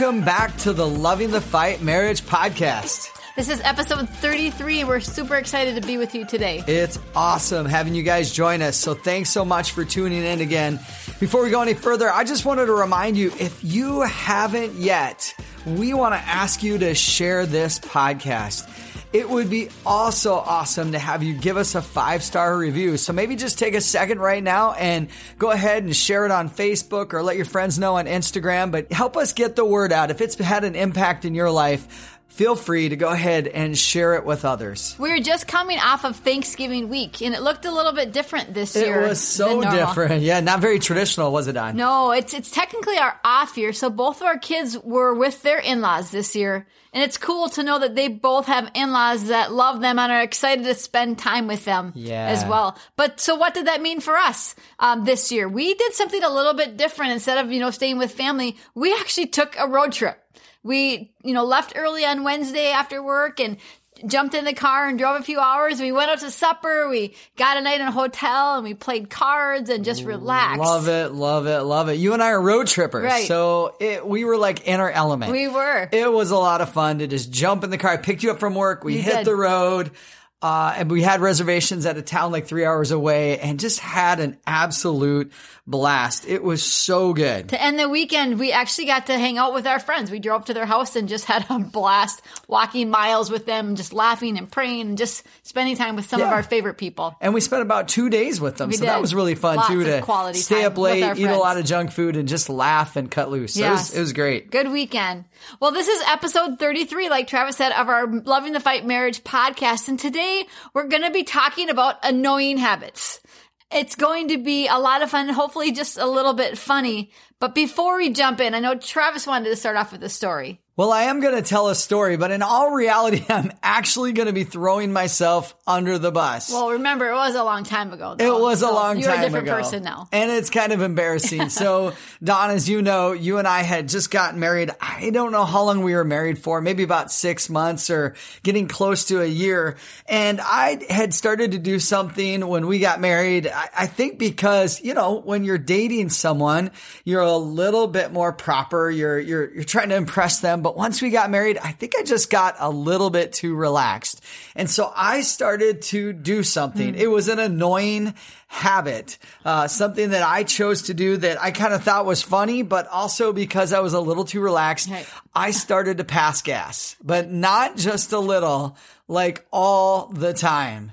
welcome back to the Loving the Fight Marriage Podcast. This is episode 33. We're super excited to be with you today. It's awesome having you guys join us. So thanks so much for tuning in again. Before we go any further, I just wanted to remind you if you haven't yet, we want to ask you to share this podcast. It would be also awesome to have you give us a five star review. So maybe just take a second right now and go ahead and share it on Facebook or let your friends know on Instagram, but help us get the word out. If it's had an impact in your life, feel free to go ahead and share it with others. We were just coming off of Thanksgiving week, and it looked a little bit different this year. It was so different. Yeah, not very traditional, was it, Dawn? No, it's it's technically our off year. So both of our kids were with their in-laws this year. And it's cool to know that they both have in-laws that love them and are excited to spend time with them yeah. as well. But so what did that mean for us um, this year? We did something a little bit different. Instead of, you know, staying with family, we actually took a road trip. We, you know, left early on Wednesday after work and jumped in the car and drove a few hours. We went out to supper. We got a night in a hotel and we played cards and just relaxed. Love it, love it, love it. You and I are road trippers. Right. So it, we were like in our element. We were. It was a lot of fun to just jump in the car. I picked you up from work. We You hit did. the road. Uh, and we had reservations at a town like three hours away and just had an absolute blast. It was so good. To end the weekend, we actually got to hang out with our friends. We drove to their house and just had a blast walking miles with them, just laughing and praying and just spending time with some of our favorite people. And we spent about two days with them. We so that was really fun Lots too to quality stay up late, eat a lot of junk food and just laugh and cut loose. So it, was, it was great. Good weekend. Well, this is episode 33, like Travis said, of our Loving the Fight Marriage podcast. And today we're going to be talking about annoying habits. It's going to be a lot of fun, hopefully just a little bit funny. But before we jump in, I know Travis wanted to start off with a story. Well, I am going to tell a story, but in all reality, I'm actually going to be throwing myself under the bus. Well, remember, it was a long time ago. It though, was a so long you're time a different ago. person now. And it's kind of embarrassing. so, Dawn, as you know, you and I had just gotten married. I don't know how long we were married for, maybe about six months or getting close to a year. And I had started to do something when we got married. I, I think because, you know, when you're dating someone, you're a little bit more proper. You're, you're, you're trying to impress them. But once we got married, I think I just got a little bit too relaxed. And so I started to do something. It was an annoying habit, uh, something that I chose to do that I kind of thought was funny, but also because I was a little too relaxed, Right. I started to pass gas, but not just a little, like all the time.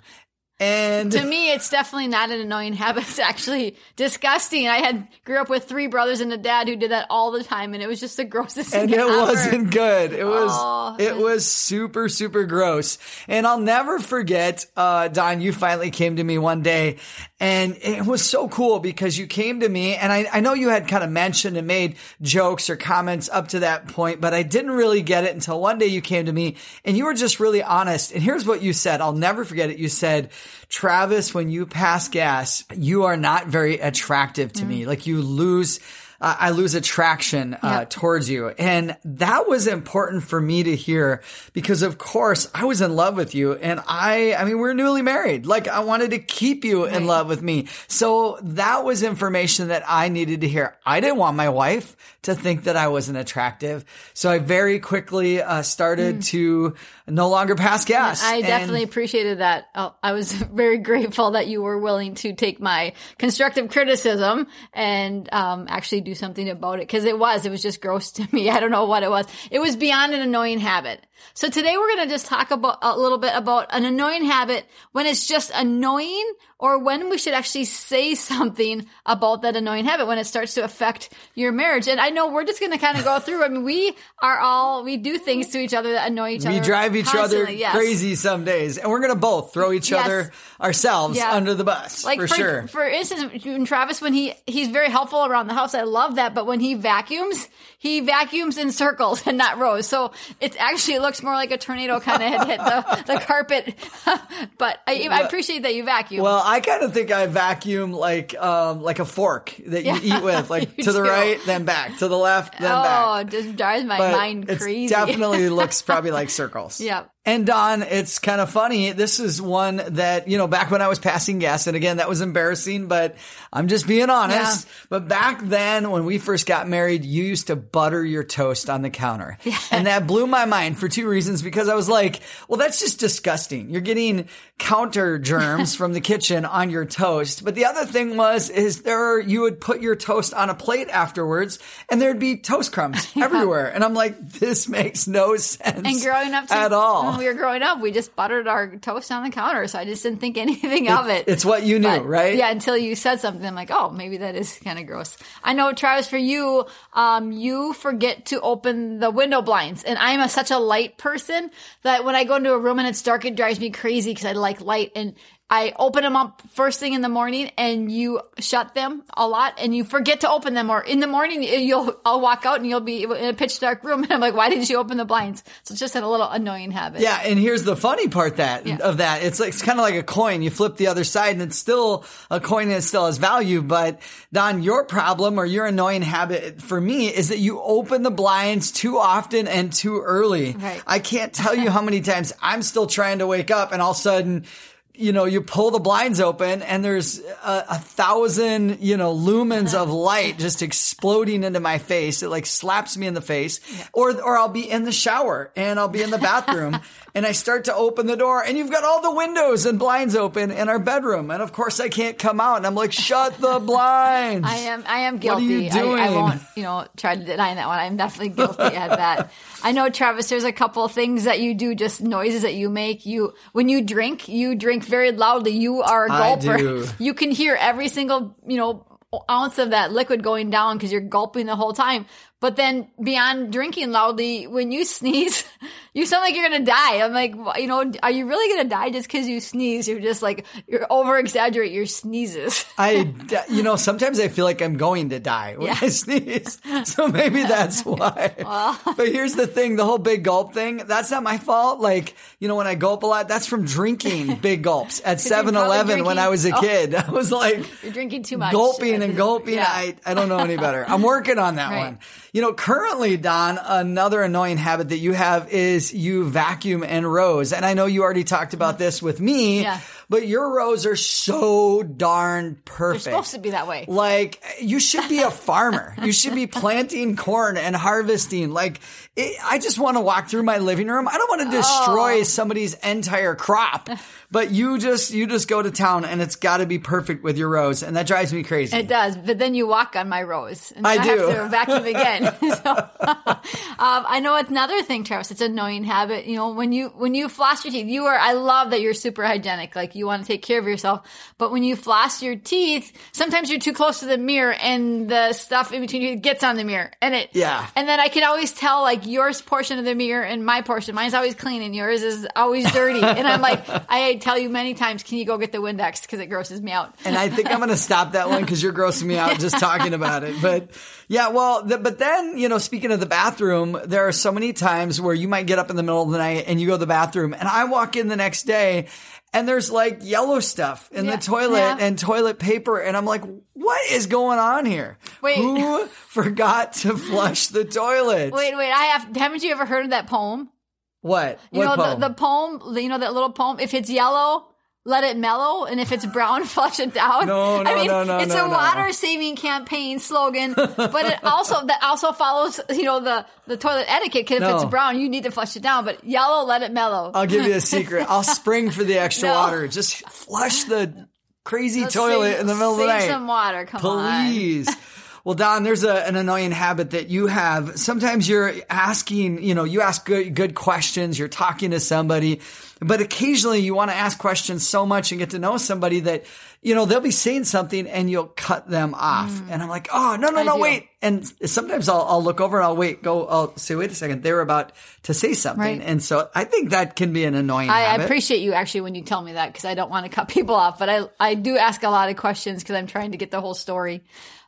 And to me, it's definitely not an annoying habit. It's actually disgusting. I had grew up with three brothers and a dad who did that all the time, and it was just the grossest and thing it ever. wasn't good. It was Oh. it was super super gross. And I'll never forget, uh, Dawn. You finally came to me one day, and it was so cool because you came to me, and I, I know you had kind of mentioned and made jokes or comments up to that point, but I didn't really get it until one day you came to me, and you were just really honest. And here's what you said. I'll never forget it. You said, Travis, when you pass gas, you are not very attractive to me. Like you lose uh, I lose attraction uh, Yeah. towards you. And that was important for me to hear because of course I was in love with you and I, I mean, we're newly married. Like I wanted to keep you in love with me. So that was information that I needed to hear. I didn't want my wife to think that I wasn't attractive. So I very quickly uh, started to no longer pass gas. I And- definitely appreciated that. Oh, I was very grateful that you were willing to take my constructive criticism and um, actually do something about it because it was it was just gross to me. I don't know what it was. It was beyond an annoying habit. So today we're going to just talk about a little bit about an annoying habit when it's just annoying or when we should actually say something about that annoying habit when it starts to affect your marriage. And I know we're just going to kind of go through. I mean, we are all we do things to each other that annoy each other. we drive each other yes. crazy some days, and we're gonna both throw each Yes. other ourselves Yeah. under the bus Like for, for, sure. For instance, Travis, when he he's very helpful around the house, I love that. But when he vacuums, he vacuums in circles and not rows. So it's actually looks more like a tornado kind of hit, hit the, the carpet. but I, I appreciate that you vacuum. Well, I kind of think I vacuum like um like a fork that you Yeah, eat with, like to the right, then back, to the left, then oh, back. Oh, just drives my But mind it crazy. definitely looks probably like circles. Yeah. And Dawn, it's kind of funny. This is one that, you know, back when I was passing gas, and again, that was embarrassing, but I'm just being honest. Yeah. But back then, when we first got married, you used to butter your toast on the counter. Yeah. And that blew my mind for two reasons because I was like, well, that's just disgusting. You're getting counter germs from the kitchen on your toast. But the other thing was, is there, you would put your toast on a plate afterwards and there'd be toast crumbs yeah. everywhere. And I'm like, this makes no sense. And growing up to, at all when we were growing up, we just buttered our toast on the counter. So I just didn't think anything of it. It's what you knew, but, right? Yeah, until you said something. I'm like, oh, maybe that is kind of gross. I know, Travis, for you, um, you forget to open the window blinds. And I'm a, such a light person that when I go into a room and it's dark, it drives me crazy because I like light. And I open them up first thing in the morning and you shut them a lot and you forget to open them or in the morning eh, you'll, I'll walk out and you'll be in a pitch dark room and I'm like, why didn't you open the blinds? So it's just a little annoying habit. Yeah. And here's the funny part that yeah. of that. It's like, it's kind of like a coin. You flip the other side and it's still a coin and it still has value. But Dawn, your problem or your annoying habit for me is that you open the blinds too often and too early. Right. I can't tell you how many times I'm still trying to wake up and all of a sudden you know, you pull the blinds open and there's a, a thousand, you know, lumens of light just exploding into my face. It like slaps me in the face. Or, or I'll be in the shower and I'll be in the bathroom and I start to open the door and you've got all the windows and blinds open in our bedroom. And of course I can't come out and I'm like, shut the blinds. I am, I am guilty. What are you doing? I, I won't, you know, try to deny that one. I'm definitely guilty at that. I know, Travis, there's a couple things that you do, just noises that you make. You, when you drink, you drink very loudly. You are a gulper. You can hear every single, you know, ounce of that liquid going down because you're gulping the whole time. But then beyond drinking loudly, when you sneeze, you sound like you're gonna die. I'm like, you know, are you really gonna die just because you sneeze? You're just like you're over exaggerate your sneezes. I, you know, sometimes I feel like I'm going to die when yeah. I sneeze, so maybe that's why. well. But here's the thing: the whole big gulp thing. That's not my fault. Like, you know, when I gulp a lot, that's from drinking big gulps at 7-Eleven when I was a oh. kid. I was like, you're drinking too much, gulping and gulping. Yeah. I, I don't know any better. I'm working on that right. one. You know, currently, Dawn, another annoying habit that you have is you vacuum and rows. And I know you already talked about mm. this with me. Yeah but your rows are so darn perfect. They're supposed to be that way. Like you should be a farmer. you should be planting corn and harvesting. Like it, I just want to walk through my living room. I don't want to oh. destroy oh. somebody's entire crop. But you just you just go to town and it's got to be perfect with your rose and that drives me crazy. It does, but then you walk on my rose And I, I do. Have to vacuum again. so, um, I know it's another thing, Travis. It's an annoying habit. You know, when you when you floss your teeth, you are. I love that you're super hygienic. Like you want to take care of yourself. But when you floss your teeth, sometimes you're too close to the mirror and the stuff in between you gets on the mirror. And it, yeah. And then I can always tell like yours portion of the mirror and my portion. Mine's always clean and yours is always dirty. and I'm like, I tell you many times, can you go get the Windex? Because it grosses me out. And I think I'm going to stop that one because you're grossing me out just talking about it. But yeah, well, the, but then, you know, speaking of the bathroom, there are so many times where you might get up in the middle of the night and you go to the bathroom and I walk in the next day and there's like yellow stuff in yeah, the toilet yeah. and toilet paper. And I'm like, what is going on here? Wait. Who forgot to flush the toilet? Wait, wait. I have, haven't you ever heard of that poem? What? You what know, poem? The, the poem, you know, that little poem? If it's yellow, let it mellow, and if it's brown, flush it down. No, no, I mean, no, no, it's no, a water saving campaign slogan, but it also that also follows you know the the toilet etiquette. Because if it's brown, you need to flush it down, but yellow, let it mellow. I'll give you a secret. I'll spring for the extra water. Just flush the crazy Let's toilet save, in the middle of the night. some water, come Please. on. Please. Well, Dawn, there's a, an annoying habit that you have. Sometimes you're asking, you know, you ask good, good questions, you're talking to somebody, but occasionally you want to ask questions so much and get to know somebody that, you know, they'll be saying something and you'll cut them off. Mm. And I'm like, oh, no, no, I no, do. wait. And sometimes I'll, I'll look over and I'll wait, go, I'll say, wait a second, they're about to say something. Right. And so I think that can be an annoying I, habit. I appreciate you actually when you tell me that because I don't want to cut people off, but I, I do ask a lot of questions because I'm trying to get the whole story.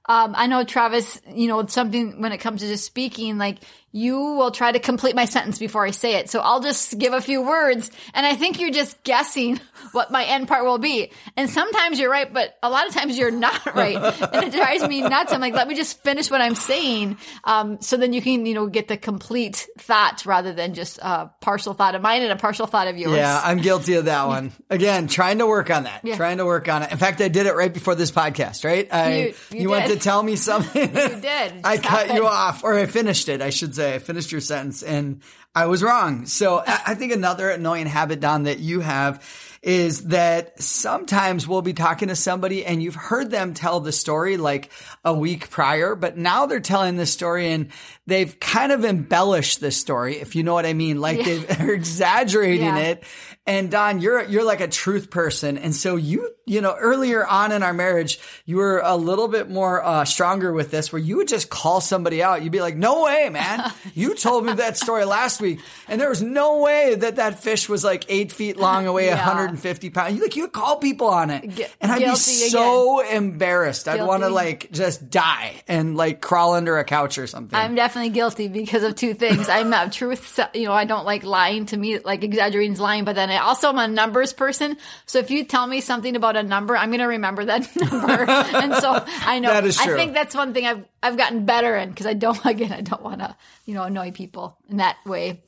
Um, I know Travis, you know, something when it comes to just speaking, like you will try to complete my sentence before I say it. So I'll just give a few words and I think you're just guessing what my end part will be. And sometimes you're right, but a lot of times you're not right. and it drives me nuts. I'm like, let me just finish what I'm saying. Um, so then you can, you know, get the complete thought rather than just a partial thought of mine and a partial thought of yours. Yeah, I'm guilty of that one. Again, trying to work on that. Yeah. Trying to work on it. In fact, I did it right before this podcast, right? I, You- you went did. to tell me something. You did. I cut it. you off, or I finished it, I should say. I finished your sentence and I was wrong. So I I think another annoying habit, Dawn, that you have is that sometimes we'll be talking to somebody and you've heard them tell the story like a week prior, but now they're telling the story and they've kind of embellished the story, if you know what I mean. Like they've, they're exaggerating Yeah. it. And Dawn, you're, you're like a truth person. And so you, you know, earlier on in our marriage, you were a little bit more, uh, stronger with this where you would just call somebody out. You'd be like, no way, man. You told me that story last week and there was no way that that fish was like eight feet long away, a Yeah. 150 pounds. You like, you would call people on it. Gu- and I'd be guilty so embarrassed. I'd want to like just die and like crawl under a couch or something. I'm definitely guilty because of two things. I'm a truth, you know, I don't like lying to me, like exaggerating is lying, but then I also am a numbers person. So if you tell me something about a number, I'm going to remember that number. and so I know, That is true. I think that's one thing I've, I've gotten better in because I don't, again, I don't want to, you know, annoy people in that way.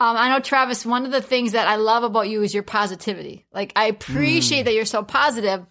Um, I know, Travis, one of the things that I love about you is your positivity. Like, I appreciate that you're so positive,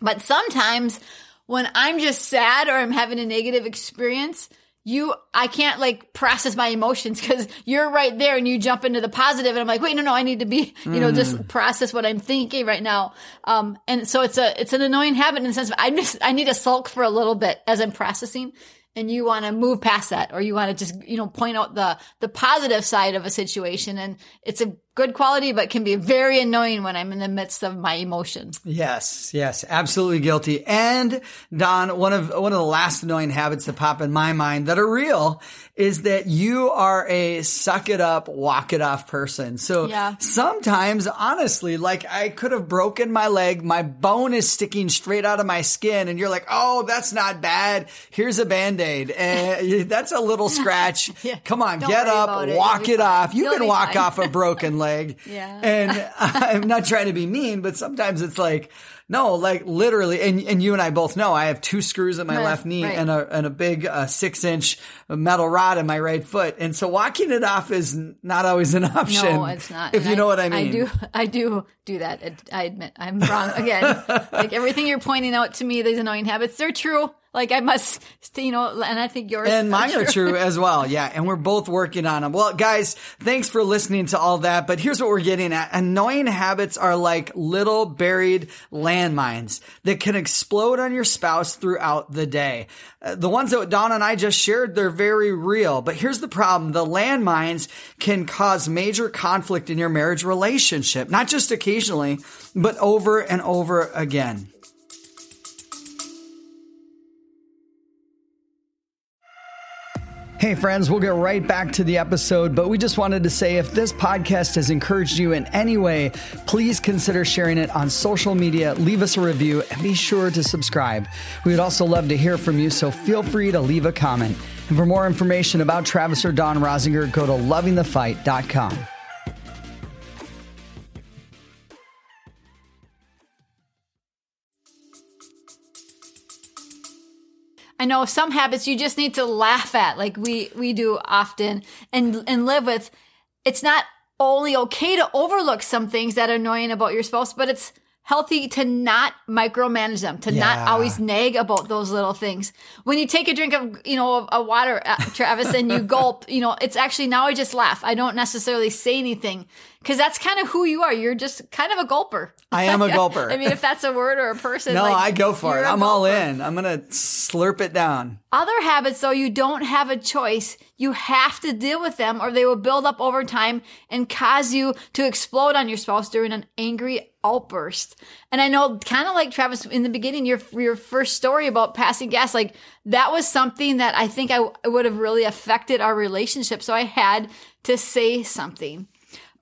but sometimes when I'm just sad or I'm having a negative experience, you, I can't like process my emotions because you're right there and you jump into the positive and I'm like, wait, no, no, I need to be, you know, just process what I'm thinking right now. Um, and so it's a, it's an annoying habit in the sense of I just, I need to sulk for a little bit as I'm processing and you want to move past that or you want to just, you know, point out the, the positive side of a situation. And it's a good quality, but can be very annoying when I'm in the midst of my emotions. Yes, yes, absolutely guilty. And Dawn, one of one of the last annoying habits that pop in my mind that are real is that you are a suck it up, walk it off person. So Yeah. sometimes, honestly, like I could have broken my leg, my bone is sticking straight out of my skin, and you're like, "Oh, that's not bad. Here's a band aid. Eh, that's a little scratch. Yeah. Come on, Don't get up, it. walk You'll it off. You You'll can walk fine. off a broken leg. Yeah. And I'm not trying to be mean, but sometimes it's like, no, like literally, and, and you and I both know I have two screws in my Right, left knee right. and a, and a big uh, six inch metal rod in my right foot. And so walking it off is not always an option. No, it's not. If And you know what I mean. I do. I do do that. I admit I'm wrong again. like everything you're pointing out to me, these annoying habits, they're true. Like I must, you know, and I think yours And mine are are true as well. Yeah. And we're both working on them. Well, guys, thanks for listening to all that. But here's what we're getting at. Annoying habits are like little buried landmines that can explode on your spouse throughout the day. Uh, the ones that Dawn and I just shared, they're very real. But here's the problem. The landmines can cause major conflict in your marriage relationship, not just occasionally, but over and over again. Hey, friends, we'll get right back to the episode, but we just wanted to say if this podcast has encouraged you in any way, please consider sharing it on social media, leave us a review, and be sure to subscribe. We would also love to hear from you, so feel free to leave a comment. And for more information about Travis or Dawn Rosinger, go to lovingthefight.com. I know some habits you just need to laugh at, like we we do often, and and live with. It's not only okay to overlook some things that are annoying about your spouse, but it's healthy to not micromanage them, to Yeah. not always nag about those little things. When you take a drink of, you know, of water, uh, Travis, and you gulp, you know, it's actually now I just laugh. I don't necessarily say anything because that's kind of who you are. You're just kind of a gulper. I am a gulper. I mean, if that's a word or a person, No, like, I go for it. I'm all in. I'm going to slurp it down. Other habits, though, you don't have a choice. You have to deal with them or they will build up over time and cause you to explode on your spouse during an angry outburst. And I know, kind of like Travis in the beginning, your, your first story about passing gas, like that was something that I think I w- would have really affected our relationship. So I had to say something.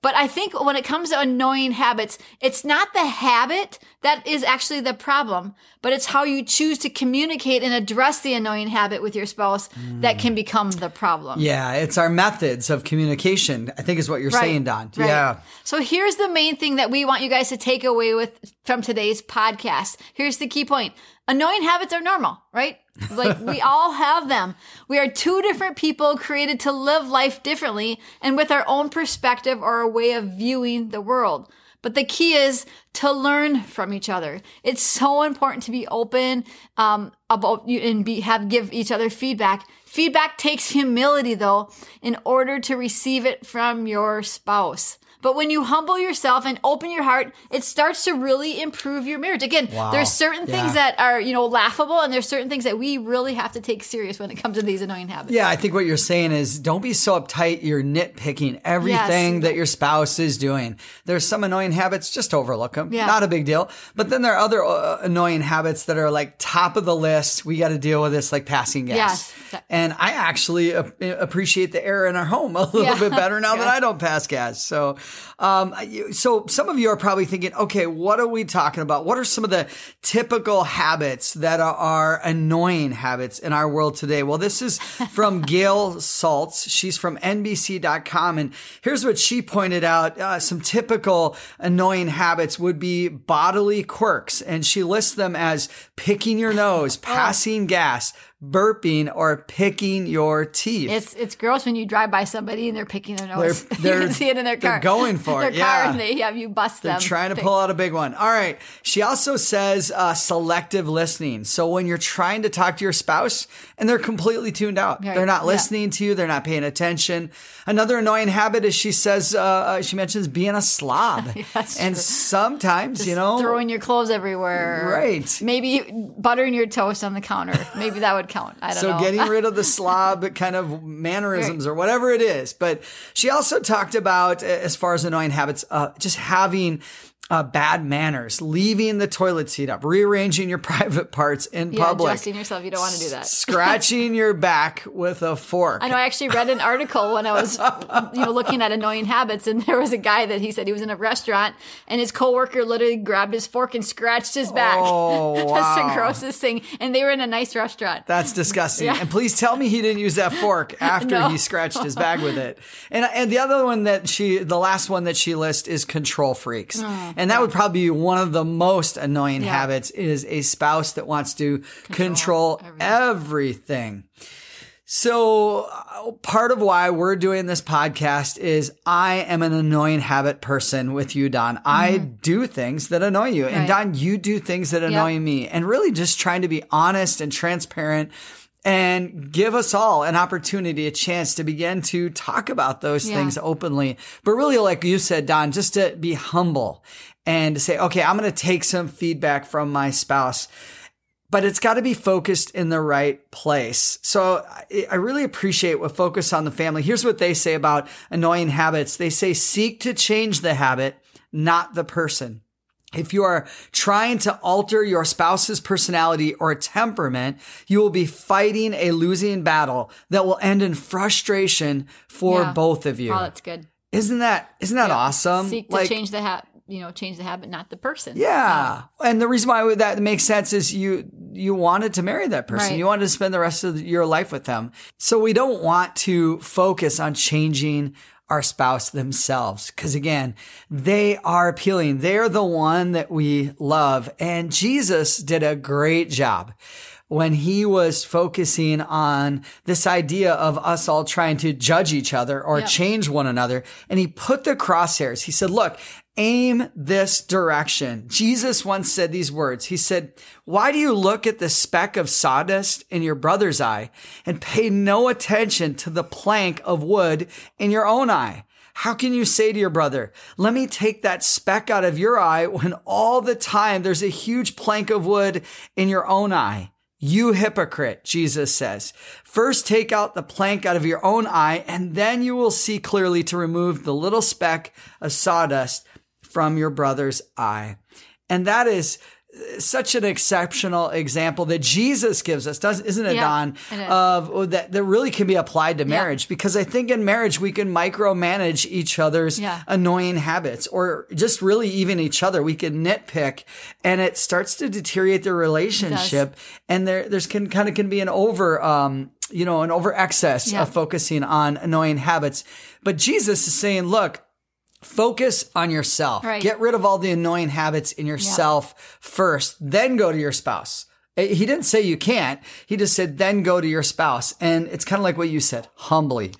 But I think when it comes to annoying habits, it's not the habit that is actually the problem, but it's how you choose to communicate and address the annoying habit with your spouse that can become the problem. Yeah, it's our methods of communication, I think is what you're Right, saying, Dawn. right. Yeah. So here's the main thing that we want you guys to take away with from today's podcast. Here's the key point. Annoying habits are normal, right? Like we all have them. We are two different people created to live life differently and with our own perspective or a way of viewing the world. But the key is to learn from each other. It's so important to be open um, about you and be have give each other feedback. Feedback takes humility though in order to receive it from your spouse. But when you humble yourself and open your heart, it starts to really improve your marriage. Again, Wow. there's certain Yeah. things that are, you know, laughable and there's certain things that we really have to take serious when it comes to these annoying habits. Yeah, I think what you're saying is don't be so uptight. You're nitpicking everything Yes. that your spouse is doing. There's some annoying habits, just overlook them. Yeah. Not a big deal. But then there are other uh, annoying habits that are like top of the list. We got to deal with this, like passing gas. Yes. And I actually ap- appreciate the air in our home a little Yeah. bit better now that I don't pass gas. So, um, so some of you are probably thinking, okay, what are we talking about? What are some of the typical habits that are, are annoying habits in our world today? Well, this is from Gail Saltz. She's from NBC.com. And here's what she pointed out. Uh, some typical annoying habits would be bodily quirks. And she lists them as picking your nose, passing gas, burping, or picking your teeth. It's it's gross when you drive by somebody and they're picking their nose. They're- you they're- can see it in their car. they're going for it, Their car, yeah. and they have you bust They're them. trying to Pick- pull out a big one. All right. She also says uh, selective listening. So when you're trying to talk to your spouse and they're completely tuned out, Right, they're not yeah. listening to you, they're not paying attention. Another annoying habit is she says, uh, uh, she mentions being a slob. that's and true. sometimes, you know, throwing your clothes everywhere. Right. Maybe buttering your toast on the counter. Maybe that would count. I don't so know. getting rid of the slob kind of mannerisms or whatever it is. But she also talked about, as far as annoying habits, uh, just having uh, bad manners, leaving the toilet seat up, rearranging your private parts in yeah, public, adjusting yourself. You don't want to do that. scratching your back with a fork. I know. I actually read an article when I was, you know, looking at annoying habits, and there was a guy that he said he was in a restaurant, and his coworker literally grabbed his fork and scratched his back. Oh, That's wow. the grossest thing. And they were in a nice restaurant. That's disgusting. Yeah. And please tell me he didn't use that fork after No. he scratched his bag with it. And and the other one that she, the last one that she lists is control freaks. And that would probably be one of the most annoying Yeah. habits is a spouse that wants to control, everything. So uh, part of why we're doing this podcast is I am an annoying habit person with you, Dawn. I do things that annoy you. And Mm-hmm. Dawn, you do things that annoy me. And really just trying to be honest and transparent and give us all an opportunity, a chance to begin to talk about those Yeah. things openly. But really, like you said, Dawn, just to be humble and to say, okay, I'm going to take some feedback from my spouse but it's got to be focused in the right place. So I, I really appreciate what Focus on the Family. Here's what they say about annoying habits. They say seek to change the habit, not the person. If you are trying to alter your spouse's personality or temperament, you will be fighting a losing battle that will end in frustration for Yeah. both of you. Oh, that's good. Isn't that isn't that Yeah. awesome? Seek to change the habit. You know, change the habit, not the person. Yeah. And the reason why that makes sense is you you wanted to marry that person. Right. You wanted to spend the rest of your life with them. So we don't want to focus on changing our spouse themselves because again, they are appealing. They're the one that we love. And Jesus did a great job when he was focusing on this idea of us all trying to judge each other or Yeah. change one another. And he put the crosshairs. He said, look, aim this direction. Jesus once said these words. He said, why do you look at the speck of sawdust in your brother's eye and pay no attention to the plank of wood in your own eye? How can you say to your brother, let me take that speck out of your eye when all the time there's a huge plank of wood in your own eye? You hypocrite, Jesus says. First take out the plank out of your own eye, and then you will see clearly to remove the little speck of sawdust from your brother's eye. And that is such an exceptional example that Jesus gives us, doesn't isn't it, Yeah, Dawn? it is. Of oh, that that really can be applied to marriage because I think in marriage we can micromanage each other's Yeah. annoying habits or just really even each other. We can nitpick, and it starts to deteriorate the relationship, and there there's can kind of can be an over um you know an over excess Yeah. of focusing on annoying habits. But Jesus is saying, look focus on yourself. Right. Get rid of all the annoying habits in yourself first, then go to your spouse. Eh, He didn't say you can't. He just said, then go to your spouse. And it's kind of like what you said, humbly.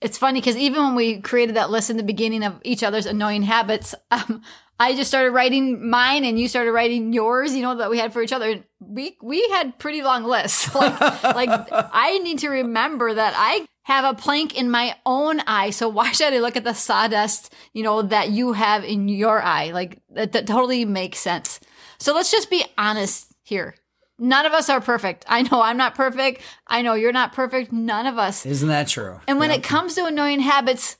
It's funny because even when we created that list in the beginning of each other's annoying habits, um, I just started writing mine and you started writing yours, you know, that we had for each other. We, we had pretty long lists. Like, like I need to remember that I have a plank in my own eye. So why should I look at the sawdust, you know, that you have in your eye? Like that, that totally makes sense. So let's just be honest here. None of us are perfect. I know I'm not perfect. I know you're not perfect. None of us. Isn't that true? And when it comes to annoying habits,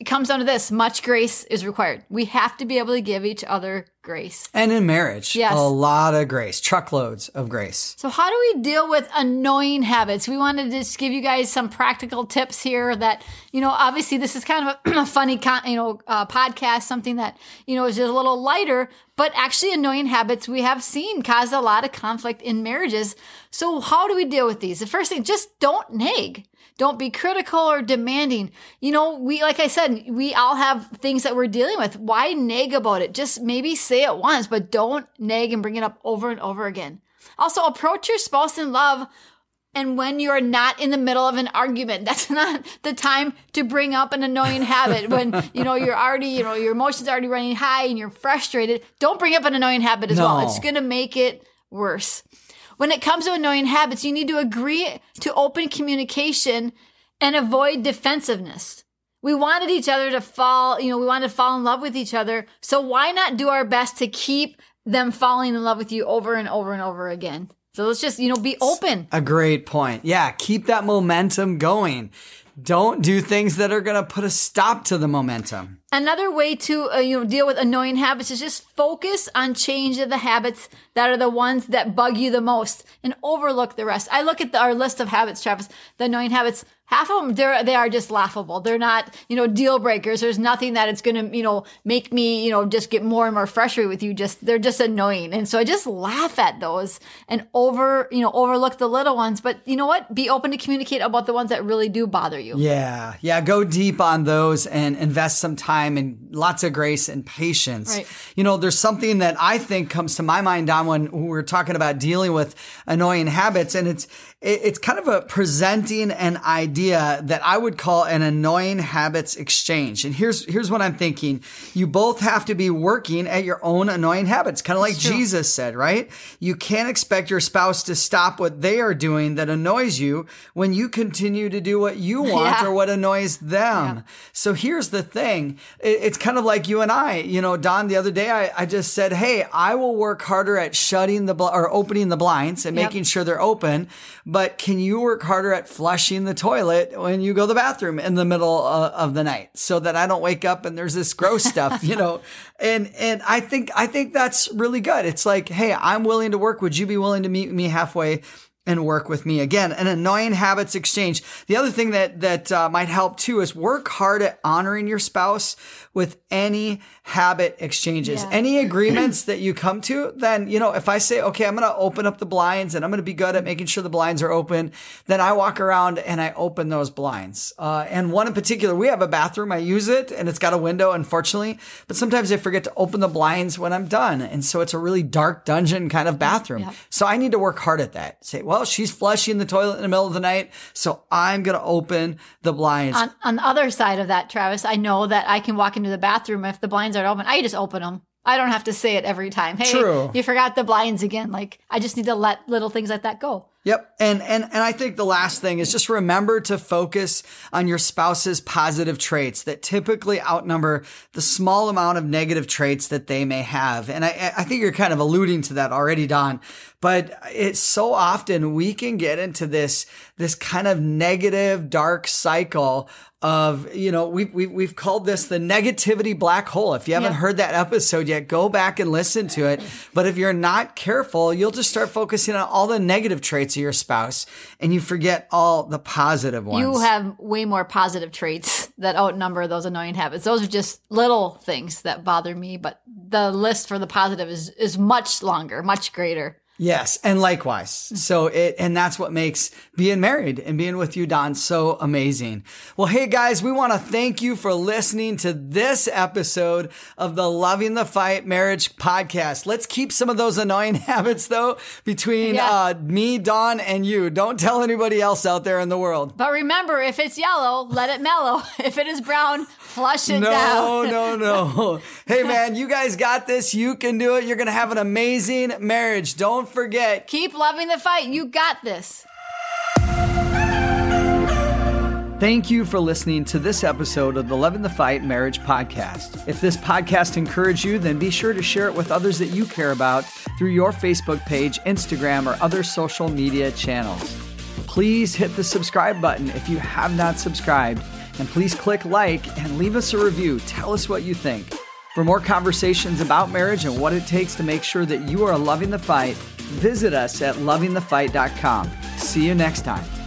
it comes down to this much grace is required. We have to be able to give each other grace. And in marriage, Yes. a lot of grace, truckloads of grace. So, how do we deal with annoying habits? We wanted to just give you guys some practical tips here that, you know, obviously this is kind of a, a funny, con- you know, uh, podcast, something that, you know, is just a little lighter, but actually annoying habits we have seen cause a lot of conflict in marriages. So, how do we deal with these? The first thing, just don't nag. Don't be critical or demanding. You know, we, like I said, we all have things that we're dealing with. Why nag about it? Just maybe say it once, but don't nag and bring it up over and over again. Also, approach your spouse in love. And when you're not in the middle of an argument, that's not the time to bring up an annoying habit. When, you know, you're already, you know, your emotions are already running high and you're frustrated. Don't bring up an annoying habit as well. It's going to make it worse. When it comes to annoying habits, you need to agree to open communication and avoid defensiveness. We wanted each other to fall, you know, we wanted to fall in love with each other. So why not do our best to keep them falling in love with you over and over and over again? So let's just, you know, be open. A great point. Yeah, keep that momentum going. Don't do things that are going to put a stop to the momentum. Another way to uh, you know deal with annoying habits is just focus on change of the habits that are the ones that bug you the most and overlook the rest. I look at the, our list of habits, Travis, the annoying habits. Half of them, they're, they are just laughable. They're not, you know, deal breakers. There's nothing that it's going to, you know, make me, you know, just get more and more frustrated with you. Just, they're just annoying. And so I just laugh at those and over, you know, overlook the little ones. But you know what? Be open to communicate about the ones that really do bother you. Yeah, yeah, go deep on those and invest some time and lots of grace and patience. Right. You know, there's something that I think comes to my mind, Dawn, when we're talking about dealing with annoying habits, and it's it- it's kind of a presenting an idea that I would call an annoying habits exchange. And here's here's what I'm thinking: you both have to be working at your own annoying habits, kind of like. Jesus said, right? You can't expect your spouse to stop what they are doing that annoys you when you continue to do what you want Yeah. or what annoys them. So here's the thing. It- It's kind of like you and I, you know, Dawn, the other day I, I just said, Hey, I will work harder at shutting the, bl- or opening the blinds and Yep. making sure they're open. But can you work harder at flushing the toilet when you go to the bathroom in the middle uh, of the night so that I don't wake up and there's this gross stuff, you know? And, and I think, I think that's really good. It's like, Hey, I'm willing to work. Would you be willing to meet me halfway? and work with me again an annoying habits exchange the other thing that that uh, might help too is work hard at honoring your spouse with any habit exchanges Yeah. any agreements that you come to then you know if i say okay i'm going to open up the blinds and i'm going to be good at making sure the blinds are open then i walk around and i open those blinds uh, and one in particular we have a bathroom i use it and it's got a window unfortunately but sometimes i forget to open the blinds when i'm done and so it's a really dark dungeon kind of bathroom Yep. so I need to work hard at that. Say, well, she's flushing the toilet in the middle of the night, so I'm going to open the blinds. on, on the other side of that, Travis, I know that I can walk into the bathroom if the blinds aren't open. I just open them. I don't have to say it every time. Hey, True. you forgot the blinds again. Like I just need to let little things like that go. Yep. And, and, and I think the last thing is just remember to focus on your spouse's positive traits that typically outnumber the small amount of negative traits that they may have. And I, I think you're kind of alluding to that already, Dawn, but it's so often we can get into this, this kind of negative, dark cycle of, you know, we've, we've, we've called this the negativity black hole. If you haven't Yeah. heard that episode yet, go back and listen to it. But if you're not careful, you'll just start focusing on all the negative traits of your spouse and you forget all the positive ones. You have way more positive traits that outnumber those annoying habits. Those are just little things that bother me, but the list for the positive is is much longer, much greater. Yes, and likewise. So it and that's what makes being married and being with you, Dawn, so amazing. Well, hey guys, we want to thank you for listening to this episode of the Loving the Fight Marriage Podcast. Let's keep some of those annoying habits though between Yeah. uh, me, Dawn, and you. Don't tell anybody else out there in the world. But remember, if it's yellow, let it mellow. If it is brown, flush it No, down. no, no. No. hey man, you guys got this. You can do it. You're going to have an amazing marriage. Don't forget, Keep loving the fight. You got this. Thank you for listening to this episode of the Loving the Fight Marriage Podcast. If this podcast encouraged you, then be sure to share it with others that you care about through your Facebook page, Instagram, or other social media channels. Please hit the subscribe button if you have not subscribed, and please click like and leave us a review. Tell us what you think. For more conversations about marriage and what it takes to make sure that you are loving the fight, visit us at lovingthefight.com. See you next time.